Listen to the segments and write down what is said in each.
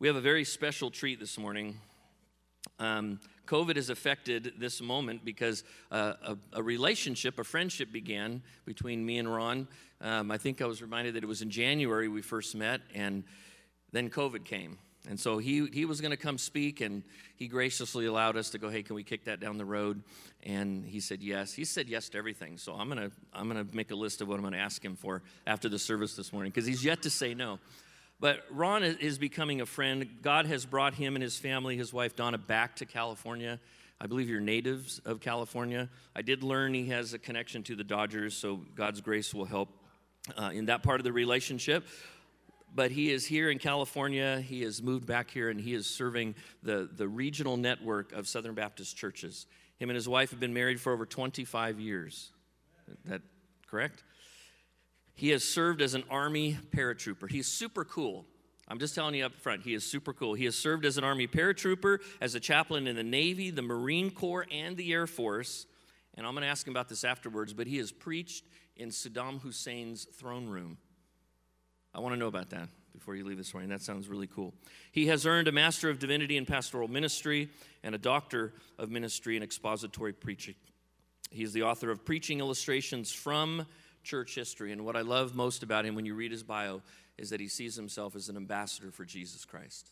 We have a very special treat this morning. Um, COVID has affected this moment because uh, a, a, relationship, a friendship began between me and Ron. Um, I think I was reminded that it was in January we first met, and then COVID came. And so he, he was going to come speak, and he graciously allowed us to go, hey, can we kick that down the road? And he said yes. He said yes to everything. So I'm going to I'm to make a list of what I'm going to ask him for after the service this morning because he's yet to say no. But Ron is becoming a friend. God has brought him and his family, his wife Donna, back to California. I believe you're natives of California. I did learn he has a connection to the Dodgers, so God's grace will help uh, in that part of the relationship but he is here in California. He has moved back here and he is serving the, the regional network of Southern Baptist churches. Him and his wife have been married for over 25 years. That correct? He has served as an Army paratrooper. He's super cool. I'm just telling you up front, he is super cool. He has served as an Army paratrooper, as a chaplain in the Navy, the Marine Corps, and the Air Force. And I'm going to ask him about this afterwards, but he has preached in Saddam Hussein's throne room. I want to know about that before you leave this morning. That sounds really cool. He has earned a Master of Divinity in Pastoral Ministry and a Doctor of Ministry in Expository Preaching. He is the author of Preaching Illustrations from Church History. And what I love most about him when you read his bio is that he sees himself as an ambassador for Jesus Christ.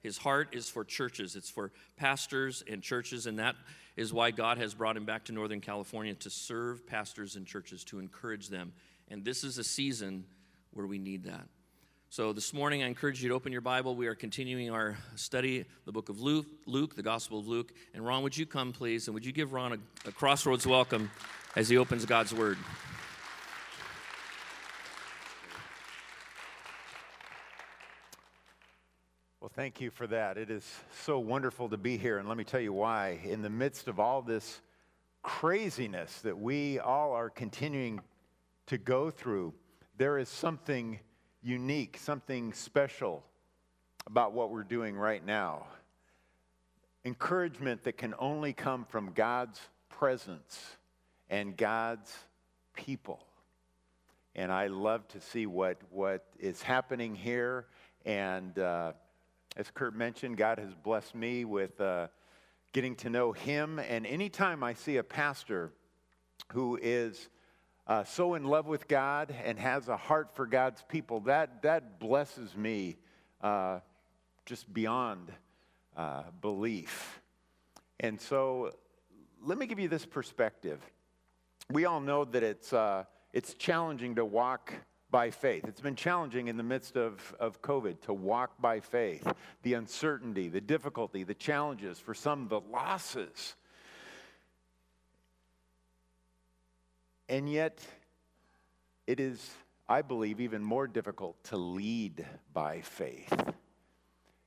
His heart is for churches, it's for pastors and churches, and that is why God has brought him back to Northern California to serve pastors and churches, to encourage them. And this is a season where we need that. So this morning, I encourage you to open your Bible. We are continuing our study, the book of Luke, Luke, the Gospel of Luke. And Ron, would you come, please? And would you give Ron a, a crossroads welcome as he opens God's Word? Well, thank you for that. It is so wonderful to be here. And let me tell you why. In the midst of all this craziness that we all are continuing to go through, there is something unique, something special about what we're doing right now. Encouragement that can only come from God's presence and God's people. And I love to see what, what is happening here. And uh, as Kurt mentioned, God has blessed me with uh, getting to know Him. And anytime I see a pastor who is uh, so in love with God and has a heart for God's people, that, that blesses me uh, just beyond uh, belief. And so let me give you this perspective. We all know that it's, uh, it's challenging to walk by faith. It's been challenging in the midst of, of COVID to walk by faith. The uncertainty, the difficulty, the challenges, for some, the losses And yet, it is, I believe, even more difficult to lead by faith.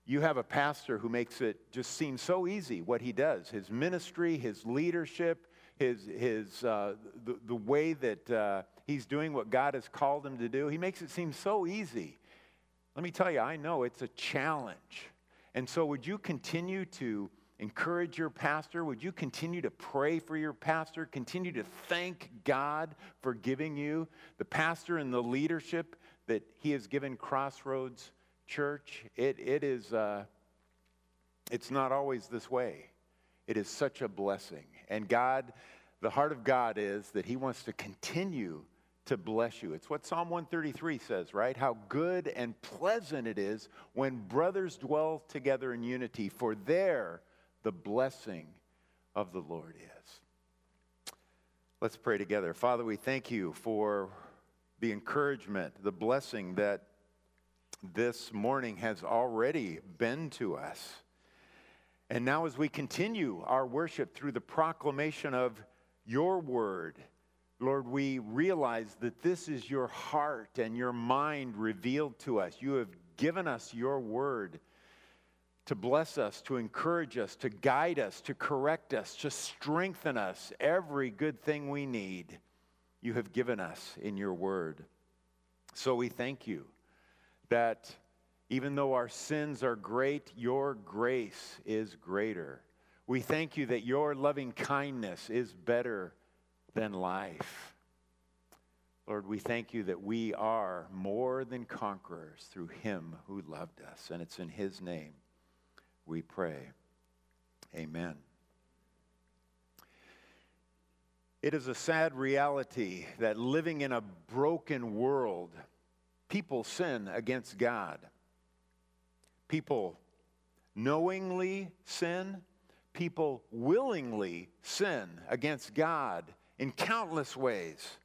You have a pastor who makes it just seem so easy what he does his ministry, his leadership, his, his, uh, the, the way that uh, he's doing what God has called him to do. He makes it seem so easy. Let me tell you, I know it's a challenge. And so, would you continue to encourage your pastor? Would you continue to pray for your pastor? Continue to thank God for giving you the pastor and the leadership that he has given Crossroads Church. It, it is, uh, it's not always this way. It is such a blessing. And God, the heart of God is that he wants to continue to bless you. It's what Psalm 133 says, right? How good and pleasant it is when brothers dwell together in unity, for there the blessing of the Lord is. Let's pray together. Father, we thank you for the encouragement, the blessing that this morning has already been to us. And now, as we continue our worship through the proclamation of your word, Lord, we realize that this is your heart and your mind revealed to us. You have given us your word to bless us, to encourage us, to guide us, to correct us, to strengthen us. Every good thing we need, you have given us in your word. So we thank you that even though our sins are great, your grace is greater. We thank you that your loving kindness is better than life. Lord, we thank you that we are more than conquerors through him who loved us. And it's in his name we pray. Amen. It is a sad reality that living in a broken world, people sin against God. People knowingly sin, people willingly sin against God in countless ways.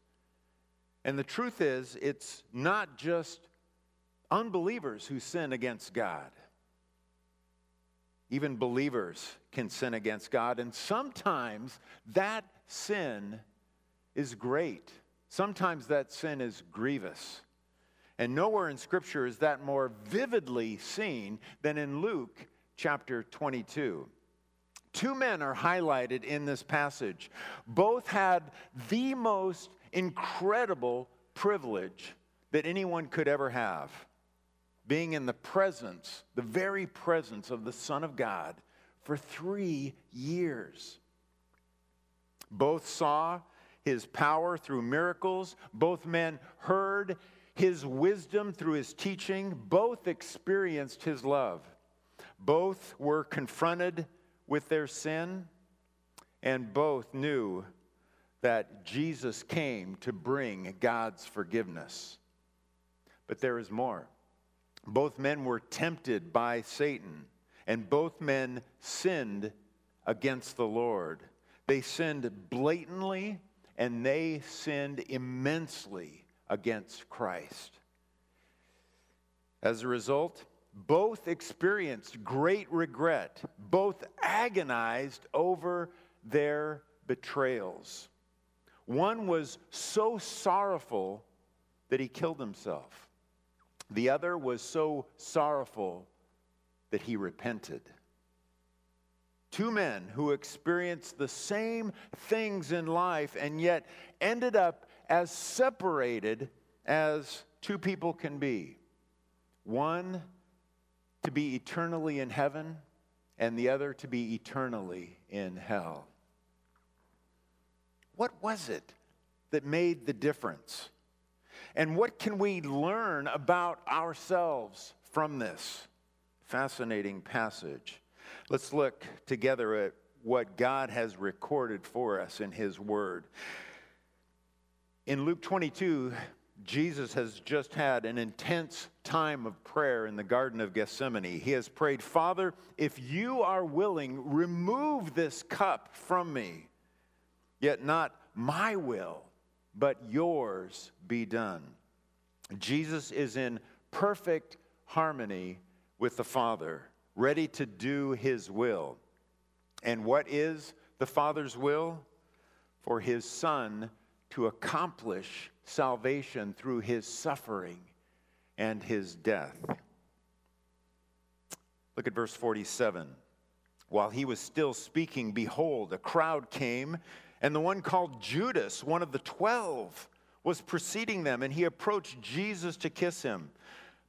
And the truth is, it's not just unbelievers who sin against God. Even believers can sin against God, and sometimes that sin is great. Sometimes that sin is grievous. And nowhere in Scripture is that more vividly seen than in Luke chapter 22. Two men are highlighted in this passage. Both had the most incredible privilege that anyone could ever have being in the presence, the very presence of the Son of God for three years. Both saw his power through miracles, both men heard his wisdom through his teaching, both experienced his love. Both were confronted with their sin, and both knew that Jesus came to bring God's forgiveness. But there is more. Both men were tempted by Satan, and both men sinned against the Lord. They sinned blatantly, and they sinned immensely against Christ. As a result, both experienced great regret, both agonized over their betrayals. One was so sorrowful that he killed himself. The other was so sorrowful that he repented. Two men who experienced the same things in life and yet ended up as separated as two people can be. One to be eternally in heaven, and the other to be eternally in hell. What was it that made the difference? And what can we learn about ourselves from this fascinating passage? Let's look together at what God has recorded for us in His Word. In Luke 22, Jesus has just had an intense time of prayer in the Garden of Gethsemane. He has prayed, Father, if you are willing, remove this cup from me, yet not my will, but yours be done. Jesus is in perfect harmony with the Father, ready to do his will. And what is the Father's will? For his Son to accomplish salvation through his suffering and his death. Look at verse 47. While he was still speaking, behold, a crowd came, and the one called Judas, one of the twelve, was preceding them, and he approached Jesus to kiss him.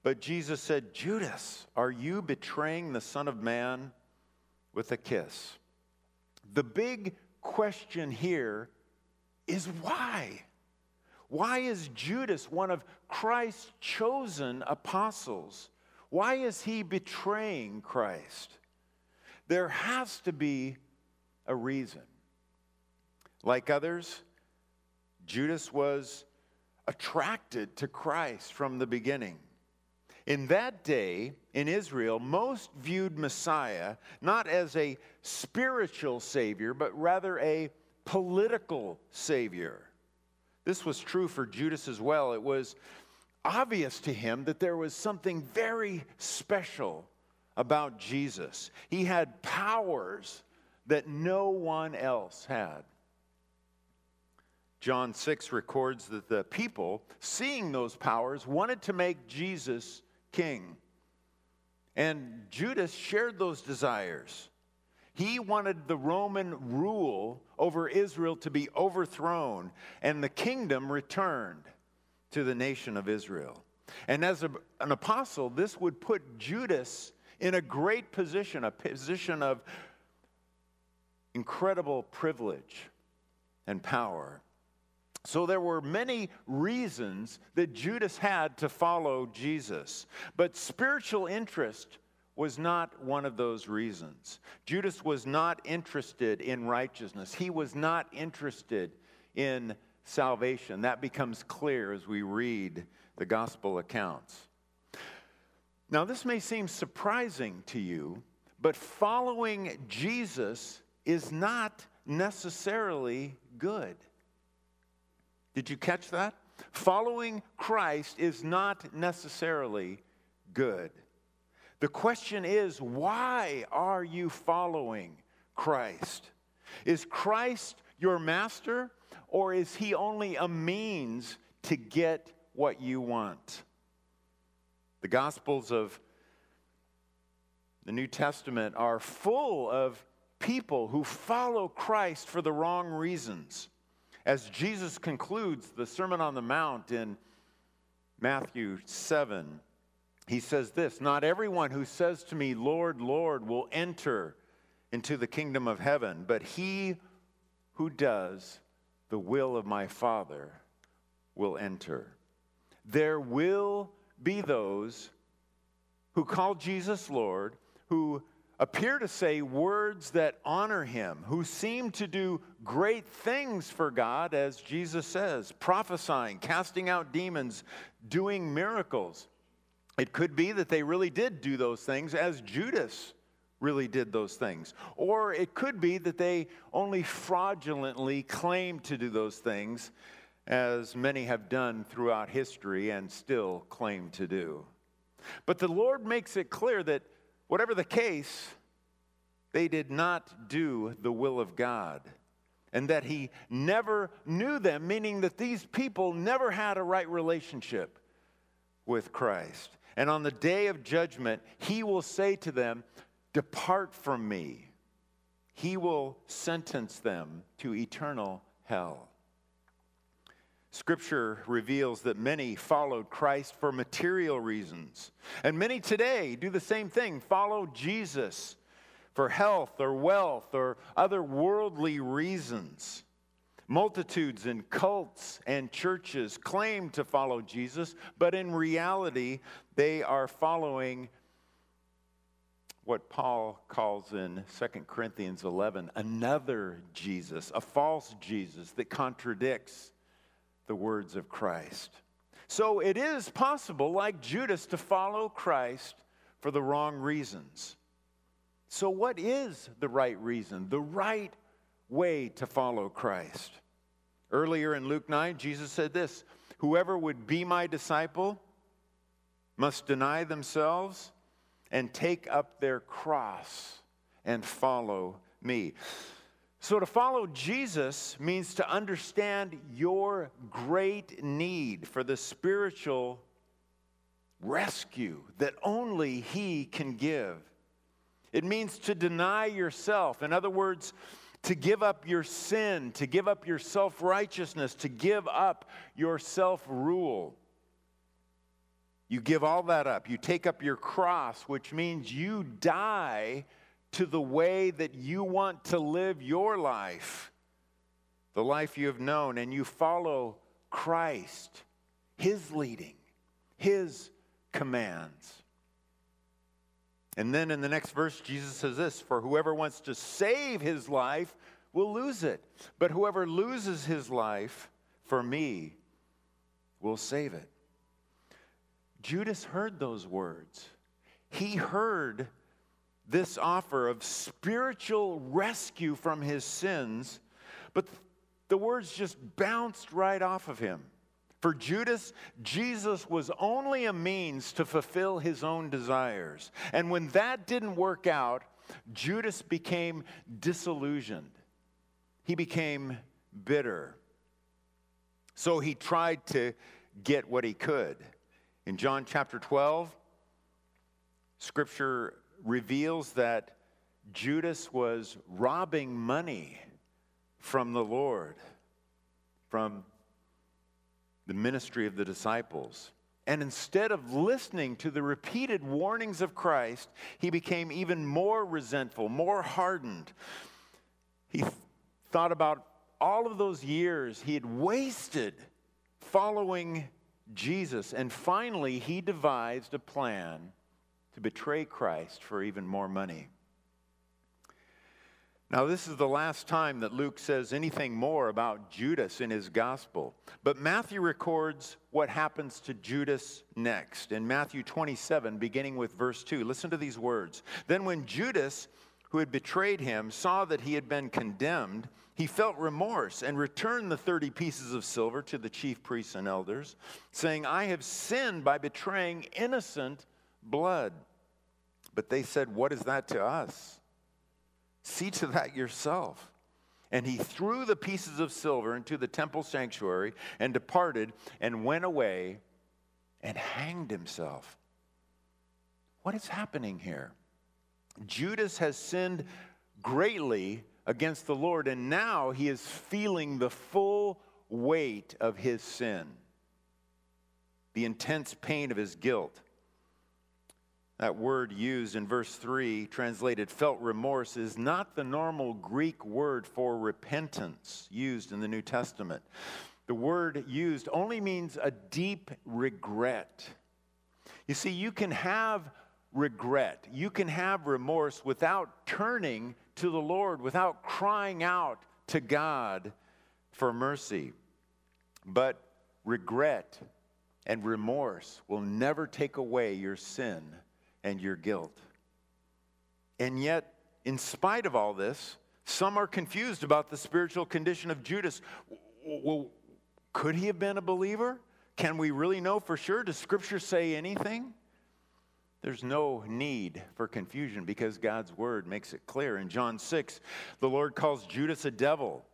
But Jesus said, Judas, are you betraying the Son of Man with a kiss? The big question here is why? Why is Judas one of Christ's chosen apostles? Why is he betraying Christ? There has to be a reason. Like others, Judas was attracted to Christ from the beginning. In that day, in Israel, most viewed Messiah not as a spiritual savior, but rather a political savior. This was true for Judas as well. It was obvious to him that there was something very special about Jesus. He had powers that no one else had. John 6 records that the people, seeing those powers, wanted to make Jesus king. And Judas shared those desires. He wanted the Roman rule over Israel to be overthrown and the kingdom returned to the nation of Israel. And as a, an apostle, this would put Judas in a great position, a position of incredible privilege and power. So there were many reasons that Judas had to follow Jesus, but spiritual interest was not one of those reasons. Judas was not interested in righteousness, he was not interested in salvation. That becomes clear as we read the gospel accounts. Now, this may seem surprising to you, but following Jesus is not necessarily good. Did you catch that? Following Christ is not necessarily good. The question is, why are you following Christ? Is Christ your master, or is he only a means to get what you want? The Gospels of the New Testament are full of people who follow Christ for the wrong reasons. As Jesus concludes the Sermon on the Mount in Matthew 7, he says this Not everyone who says to me, Lord, Lord, will enter into the kingdom of heaven, but he who does the will of my Father will enter. There will be those who call Jesus Lord, who appear to say words that honor him, who seem to do great things for God, as Jesus says, prophesying, casting out demons, doing miracles. It could be that they really did do those things, as Judas really did those things. Or it could be that they only fraudulently claimed to do those things, as many have done throughout history and still claim to do. But the Lord makes it clear that Whatever the case, they did not do the will of God. And that he never knew them, meaning that these people never had a right relationship with Christ. And on the day of judgment, he will say to them, Depart from me. He will sentence them to eternal hell. Scripture reveals that many followed Christ for material reasons. And many today do the same thing follow Jesus for health or wealth or other worldly reasons. Multitudes and cults and churches claim to follow Jesus, but in reality, they are following what Paul calls in 2 Corinthians 11 another Jesus, a false Jesus that contradicts the words of Christ. So it is possible, like Judas, to follow Christ for the wrong reasons. So, what is the right reason, the right way to follow Christ? Earlier in Luke 9, Jesus said this Whoever would be my disciple must deny themselves and take up their cross and follow me. So, to follow Jesus means to understand your great need for the spiritual rescue that only He can give. It means to deny yourself. In other words, to give up your sin, to give up your self righteousness, to give up your self rule. You give all that up. You take up your cross, which means you die to the way that you want to live your life, the life you have known, and you follow Christ, His leading, His commands. And then in the next verse, Jesus says this For whoever wants to save his life will lose it, but whoever loses his life for me will save it. Judas heard those words. He heard this offer of spiritual rescue from his sins, but the words just bounced right off of him. For Judas, Jesus was only a means to fulfill his own desires. And when that didn't work out, Judas became disillusioned. He became bitter. So he tried to get what he could. In John chapter 12, scripture reveals that Judas was robbing money from the Lord, from the ministry of the disciples. And instead of listening to the repeated warnings of Christ, he became even more resentful, more hardened. He th- thought about all of those years he had wasted following Jesus. And finally, he devised a plan to betray Christ for even more money. Now, this is the last time that Luke says anything more about Judas in his gospel. But Matthew records what happens to Judas next. In Matthew 27, beginning with verse 2, listen to these words. Then, when Judas, who had betrayed him, saw that he had been condemned, he felt remorse and returned the 30 pieces of silver to the chief priests and elders, saying, I have sinned by betraying innocent blood. But they said, What is that to us? See to that yourself. And he threw the pieces of silver into the temple sanctuary and departed and went away and hanged himself. What is happening here? Judas has sinned greatly against the Lord, and now he is feeling the full weight of his sin, the intense pain of his guilt. That word used in verse 3, translated felt remorse, is not the normal Greek word for repentance used in the New Testament. The word used only means a deep regret. You see, you can have regret, you can have remorse without turning to the Lord, without crying out to God for mercy. But regret and remorse will never take away your sin and your guilt. And yet, in spite of all this, some are confused about the spiritual condition of Judas. Well, could he have been a believer? Can we really know for sure? Does Scripture say anything? There's no need for confusion because God's word makes it clear. In John 6, the Lord calls Judas a devil.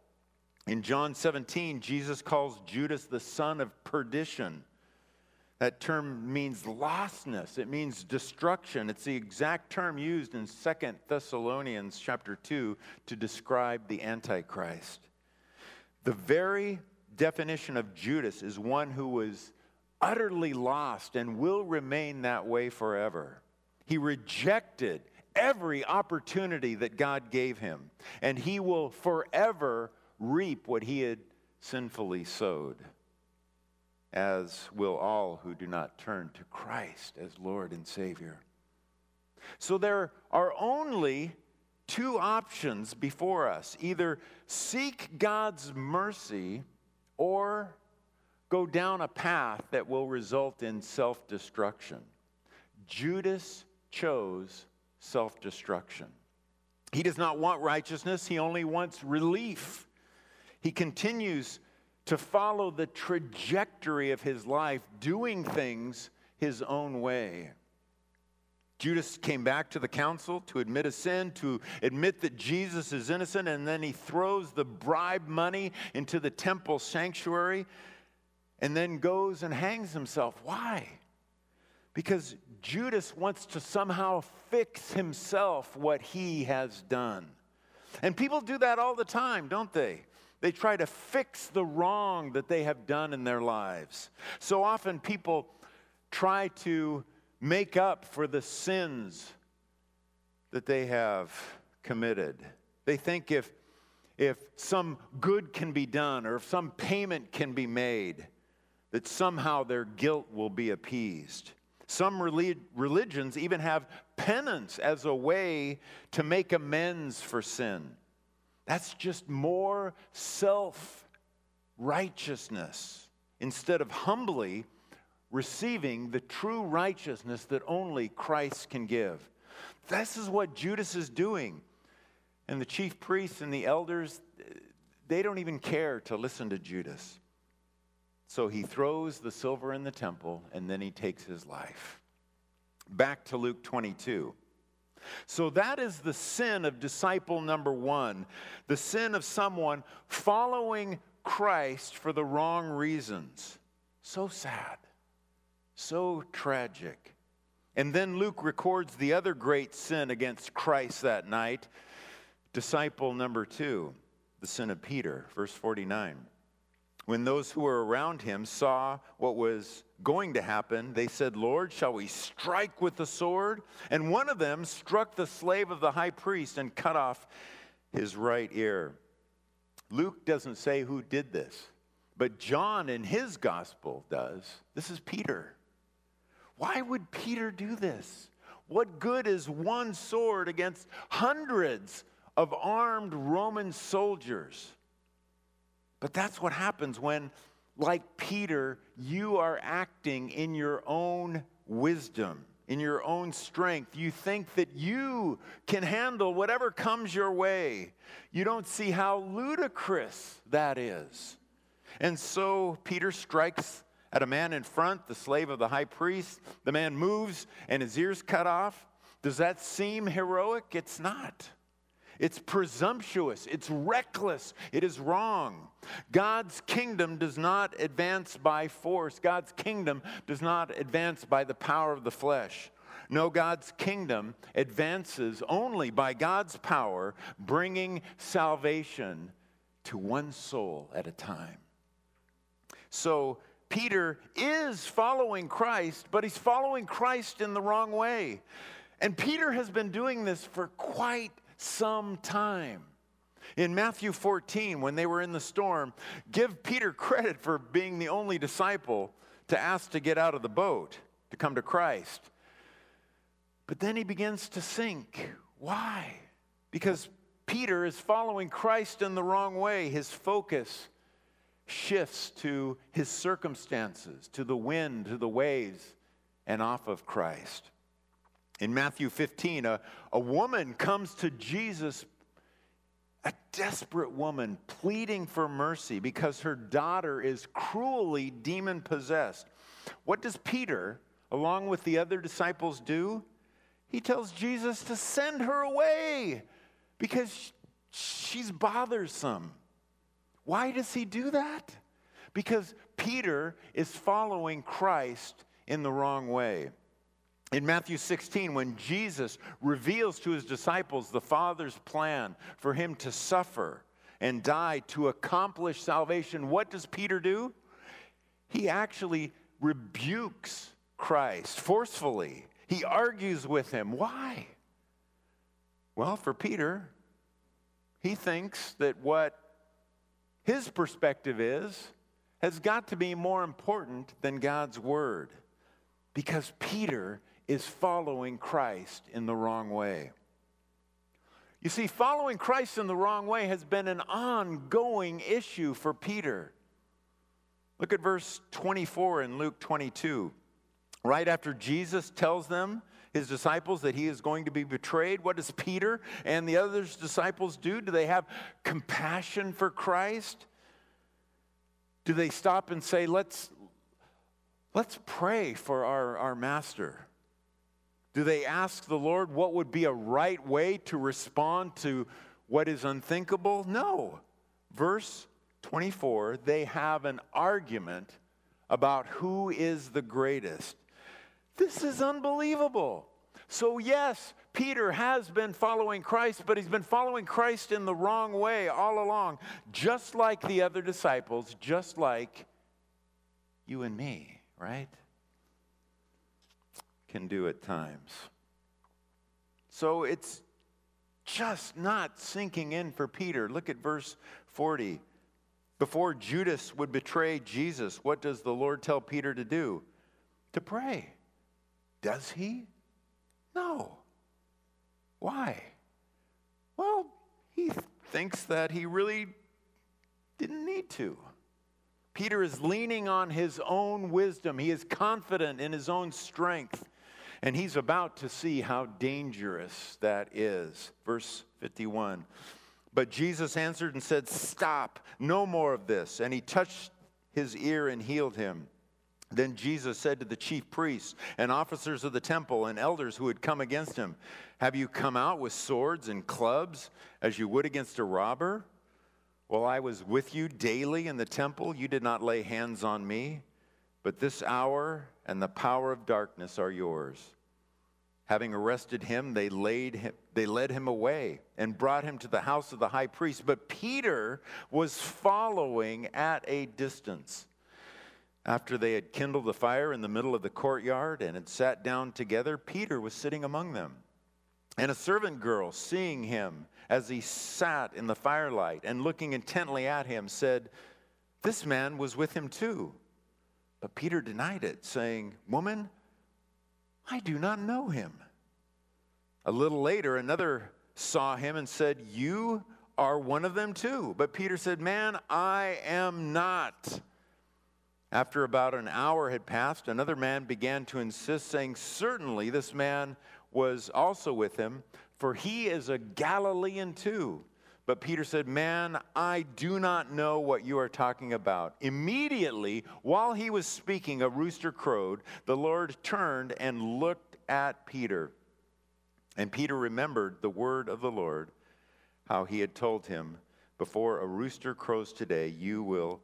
In John 17, Jesus calls Judas the son of perdition. That term means lostness. It means destruction. It's the exact term used in Second Thessalonians chapter 2 to describe the Antichrist. The very definition of Judas is one who was utterly lost and will remain that way forever. He rejected every opportunity that God gave him, and he will forever reap what he had sinfully sowed as will all who do not turn to Christ as Lord and Savior. So there are only two options before us either seek God's mercy or go down a path that will result in self destruction. Judas chose self destruction. He does not want righteousness, he only wants relief. He continues to follow the trajectory of his life, doing things his own way. Judas came back to the council to admit a sin, to admit that Jesus is innocent, and then he throws the bribe money into the temple sanctuary and then goes and hangs himself. Why? Because Judas wants to somehow fix himself what he has done. And people do that all the time, don't they? They try to fix the wrong that they have done in their lives. So often people try to make up for the sins that they have committed. They think if, if some good can be done or if some payment can be made, that somehow their guilt will be appeased. Some religions even have penance as a way to make amends for sin. That's just more self righteousness instead of humbly receiving the true righteousness that only Christ can give. This is what Judas is doing. And the chief priests and the elders, they don't even care to listen to Judas. So he throws the silver in the temple and then he takes his life. Back to Luke 22. So that is the sin of disciple number one the sin of someone following Christ for the wrong reasons. So sad, so tragic. And then Luke records the other great sin against Christ that night disciple number two, the sin of Peter, verse 49. When those who were around him saw what was going to happen, they said, Lord, shall we strike with the sword? And one of them struck the slave of the high priest and cut off his right ear. Luke doesn't say who did this, but John in his gospel does. This is Peter. Why would Peter do this? What good is one sword against hundreds of armed Roman soldiers? But that's what happens when, like Peter, you are acting in your own wisdom, in your own strength. You think that you can handle whatever comes your way. You don't see how ludicrous that is. And so Peter strikes at a man in front, the slave of the high priest. The man moves and his ears cut off. Does that seem heroic? It's not. It's presumptuous. It's reckless. It is wrong. God's kingdom does not advance by force. God's kingdom does not advance by the power of the flesh. No, God's kingdom advances only by God's power, bringing salvation to one soul at a time. So, Peter is following Christ, but he's following Christ in the wrong way. And Peter has been doing this for quite some time. In Matthew 14, when they were in the storm, give Peter credit for being the only disciple to ask to get out of the boat to come to Christ. But then he begins to sink. Why? Because Peter is following Christ in the wrong way. His focus shifts to his circumstances, to the wind, to the waves, and off of Christ. In Matthew 15, a, a woman comes to Jesus, a desperate woman pleading for mercy because her daughter is cruelly demon possessed. What does Peter, along with the other disciples, do? He tells Jesus to send her away because she's bothersome. Why does he do that? Because Peter is following Christ in the wrong way. In Matthew 16, when Jesus reveals to his disciples the Father's plan for him to suffer and die to accomplish salvation, what does Peter do? He actually rebukes Christ forcefully. He argues with him. Why? Well, for Peter, he thinks that what his perspective is has got to be more important than God's word because Peter is following Christ in the wrong way. You see, following Christ in the wrong way has been an ongoing issue for Peter. Look at verse 24 in Luke 22. Right after Jesus tells them, his disciples, that he is going to be betrayed, what does Peter and the other disciples do? Do they have compassion for Christ? Do they stop and say, let's, let's pray for our, our master? Do they ask the Lord what would be a right way to respond to what is unthinkable? No. Verse 24, they have an argument about who is the greatest. This is unbelievable. So, yes, Peter has been following Christ, but he's been following Christ in the wrong way all along, just like the other disciples, just like you and me, right? Can do at times. So it's just not sinking in for Peter. Look at verse 40. Before Judas would betray Jesus, what does the Lord tell Peter to do? To pray. Does he? No. Why? Well, he thinks that he really didn't need to. Peter is leaning on his own wisdom. He is confident in his own strength. And he's about to see how dangerous that is. Verse 51. But Jesus answered and said, Stop, no more of this. And he touched his ear and healed him. Then Jesus said to the chief priests and officers of the temple and elders who had come against him, Have you come out with swords and clubs as you would against a robber? While I was with you daily in the temple, you did not lay hands on me. But this hour and the power of darkness are yours. Having arrested him, they, laid him, they led him away and brought him to the house of the high priest. But Peter was following at a distance. After they had kindled the fire in the middle of the courtyard and had sat down together, Peter was sitting among them. And a servant girl, seeing him as he sat in the firelight and looking intently at him, said, This man was with him too. But Peter denied it, saying, Woman, I do not know him. A little later, another saw him and said, You are one of them too. But Peter said, Man, I am not. After about an hour had passed, another man began to insist, saying, Certainly this man was also with him, for he is a Galilean too. But Peter said, Man, I do not know what you are talking about. Immediately, while he was speaking, a rooster crowed. The Lord turned and looked at Peter. And Peter remembered the word of the Lord, how he had told him, Before a rooster crows today, you will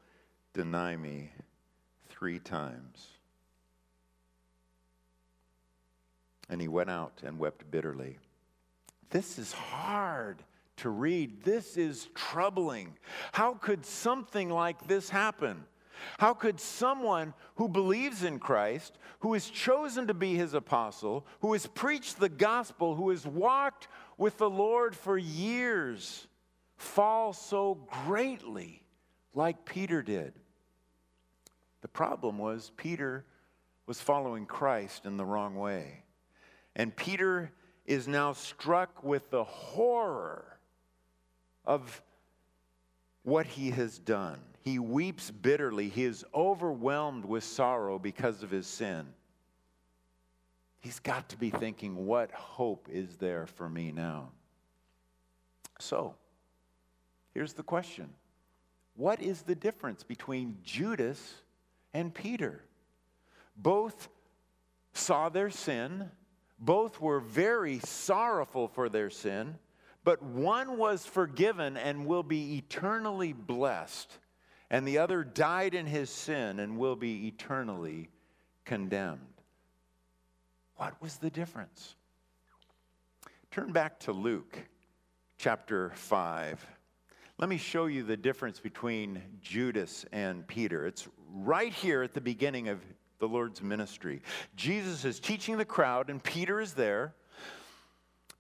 deny me three times. And he went out and wept bitterly. This is hard to read. This is troubling. How could something like this happen? How could someone who believes in Christ, who is chosen to be his apostle, who has preached the gospel, who has walked with the Lord for years, fall so greatly like Peter did? The problem was Peter was following Christ in the wrong way. And Peter is now struck with the horror of what he has done. He weeps bitterly. He is overwhelmed with sorrow because of his sin. He's got to be thinking, what hope is there for me now? So, here's the question What is the difference between Judas and Peter? Both saw their sin, both were very sorrowful for their sin, but one was forgiven and will be eternally blessed, and the other died in his sin and will be eternally condemned. What was the difference? Turn back to Luke chapter 5. Let me show you the difference between Judas and Peter. It's right here at the beginning of the Lord's ministry. Jesus is teaching the crowd, and Peter is there.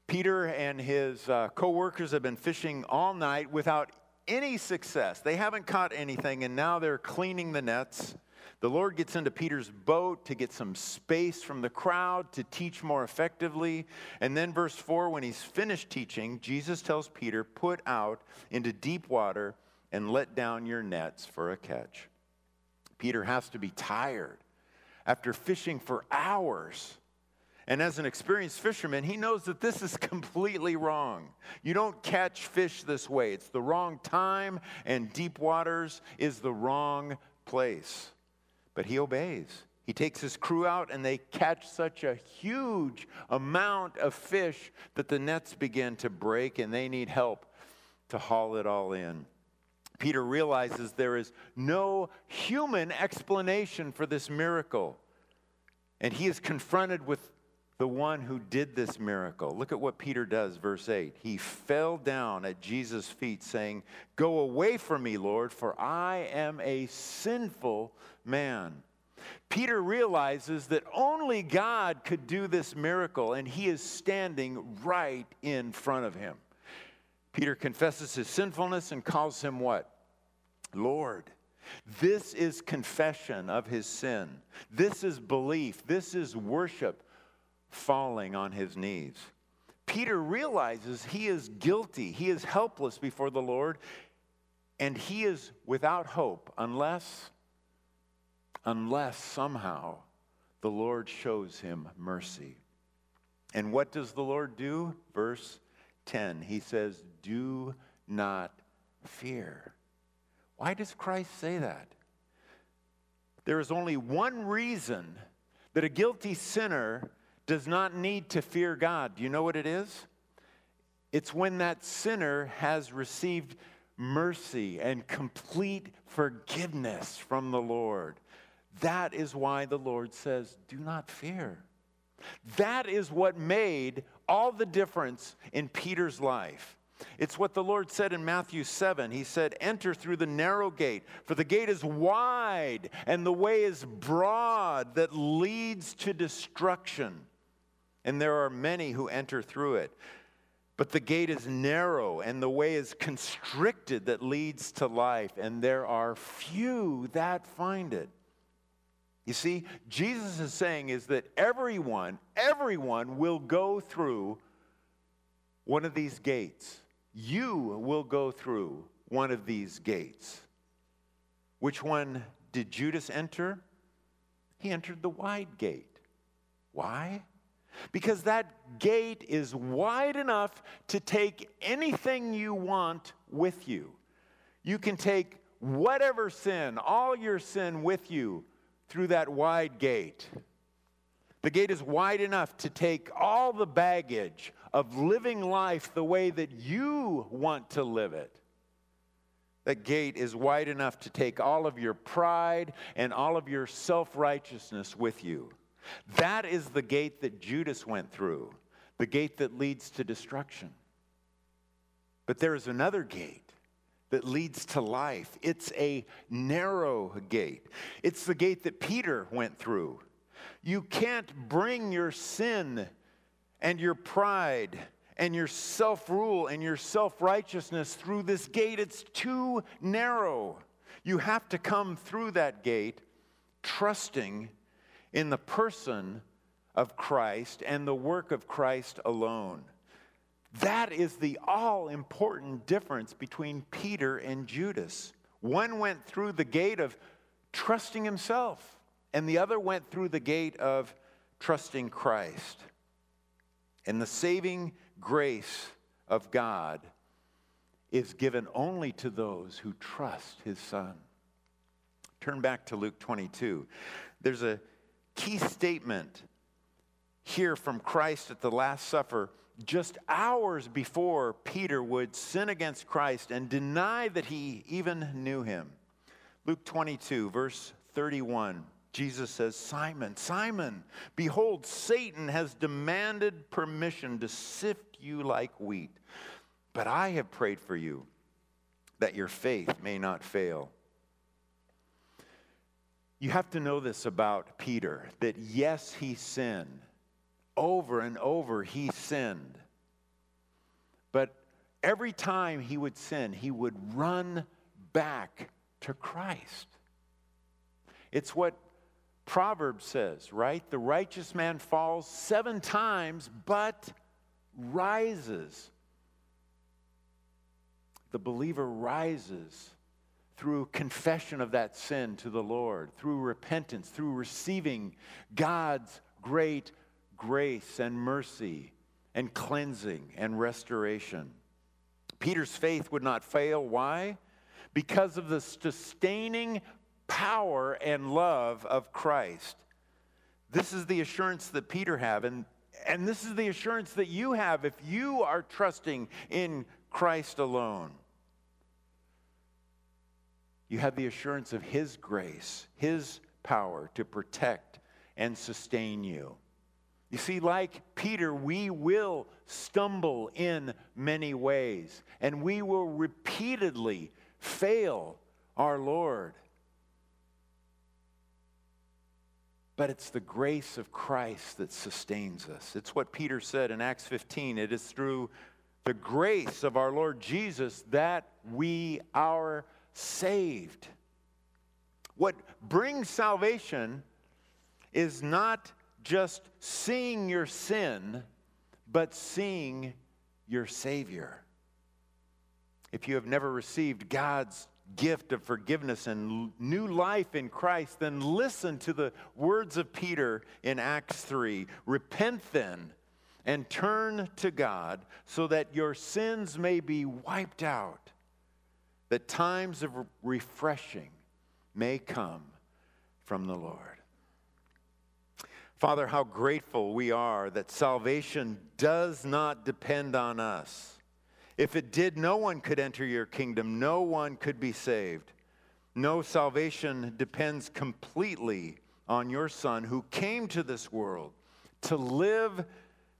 Peter and his uh, co workers have been fishing all night without any success. They haven't caught anything, and now they're cleaning the nets. The Lord gets into Peter's boat to get some space from the crowd to teach more effectively. And then, verse 4, when he's finished teaching, Jesus tells Peter, Put out into deep water and let down your nets for a catch. Peter has to be tired after fishing for hours. And as an experienced fisherman, he knows that this is completely wrong. You don't catch fish this way. It's the wrong time, and deep waters is the wrong place. But he obeys. He takes his crew out, and they catch such a huge amount of fish that the nets begin to break, and they need help to haul it all in. Peter realizes there is no human explanation for this miracle. And he is confronted with the one who did this miracle. Look at what Peter does, verse 8. He fell down at Jesus' feet, saying, Go away from me, Lord, for I am a sinful man. Peter realizes that only God could do this miracle, and he is standing right in front of him. Peter confesses his sinfulness and calls him what? Lord. This is confession of his sin. This is belief. This is worship falling on his knees. Peter realizes he is guilty. He is helpless before the Lord, and he is without hope unless unless somehow the Lord shows him mercy. And what does the Lord do? Verse 10, he says, Do not fear. Why does Christ say that? There is only one reason that a guilty sinner does not need to fear God. Do you know what it is? It's when that sinner has received mercy and complete forgiveness from the Lord. That is why the Lord says, Do not fear. That is what made all the difference in Peter's life. It's what the Lord said in Matthew 7. He said, Enter through the narrow gate, for the gate is wide and the way is broad that leads to destruction. And there are many who enter through it. But the gate is narrow, and the way is constricted that leads to life, and there are few that find it. You see, Jesus is saying is that everyone, everyone will go through one of these gates. You will go through one of these gates. Which one did Judas enter? He entered the wide gate. Why? Because that gate is wide enough to take anything you want with you. You can take whatever sin, all your sin with you through that wide gate. The gate is wide enough to take all the baggage of living life the way that you want to live it. That gate is wide enough to take all of your pride and all of your self righteousness with you. That is the gate that Judas went through, the gate that leads to destruction. But there is another gate that leads to life. It's a narrow gate. It's the gate that Peter went through. You can't bring your sin and your pride and your self rule and your self righteousness through this gate. It's too narrow. You have to come through that gate trusting in the person of Christ and the work of Christ alone. That is the all important difference between Peter and Judas. One went through the gate of trusting himself, and the other went through the gate of trusting Christ. And the saving grace of God is given only to those who trust his Son. Turn back to Luke 22. There's a key statement here from Christ at the Last Supper just hours before Peter would sin against Christ and deny that he even knew him. Luke 22, verse 31, Jesus says, Simon, Simon, behold, Satan has demanded permission to sift you like wheat. But I have prayed for you that your faith may not fail. You have to know this about Peter that yes, he sinned. Over and over, he sinned. But every time he would sin, he would run back to Christ. It's what Proverbs says, right? The righteous man falls seven times, but rises. The believer rises through confession of that sin to the Lord, through repentance, through receiving God's great grace and mercy and cleansing and restoration. Peter's faith would not fail. Why? Because of the sustaining power and love of Christ. This is the assurance that Peter had, and, and this is the assurance that you have if you are trusting in Christ alone. You have the assurance of His grace, His power to protect and sustain you. You see, like Peter, we will stumble in many ways, and we will repeatedly fail our Lord. But it's the grace of Christ that sustains us. It's what Peter said in Acts 15. It is through the grace of our Lord Jesus that we are saved. What brings salvation is not just seeing your sin, but seeing your Savior. If you have never received God's gift of forgiveness and new life in Christ, then listen to the words of Peter in Acts 3. Repent then and turn to God so that your sins may be wiped out that times of refreshing may come from the Lord. Father, how grateful we are that salvation does not depend on us. If it did, no one could enter your kingdom, no one could be saved. No, salvation depends completely on your Son who came to this world to live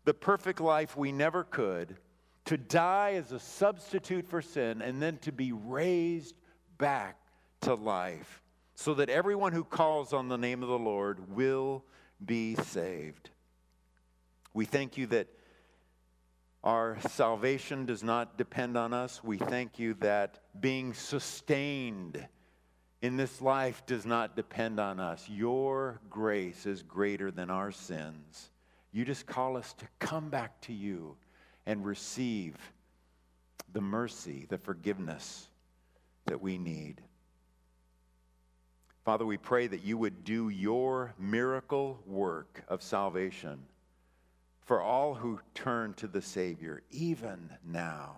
the perfect life we never could to die as a substitute for sin, and then to be raised back to life, so that everyone who calls on the name of the Lord will be saved. We thank you that our salvation does not depend on us. We thank you that being sustained in this life does not depend on us. Your grace is greater than our sins. You just call us to come back to you and receive the mercy, the forgiveness that we need. Father, we pray that you would do your miracle work of salvation for all who turn to the Savior, even now.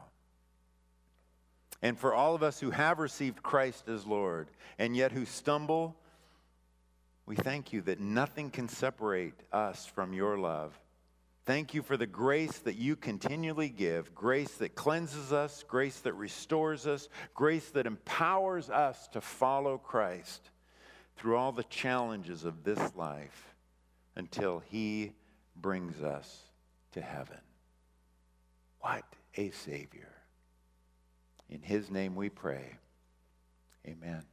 And for all of us who have received Christ as Lord and yet who stumble, we thank you that nothing can separate us from your love. Thank you for the grace that you continually give grace that cleanses us, grace that restores us, grace that empowers us to follow Christ through all the challenges of this life until He brings us to heaven. What a Savior. In His name we pray. Amen.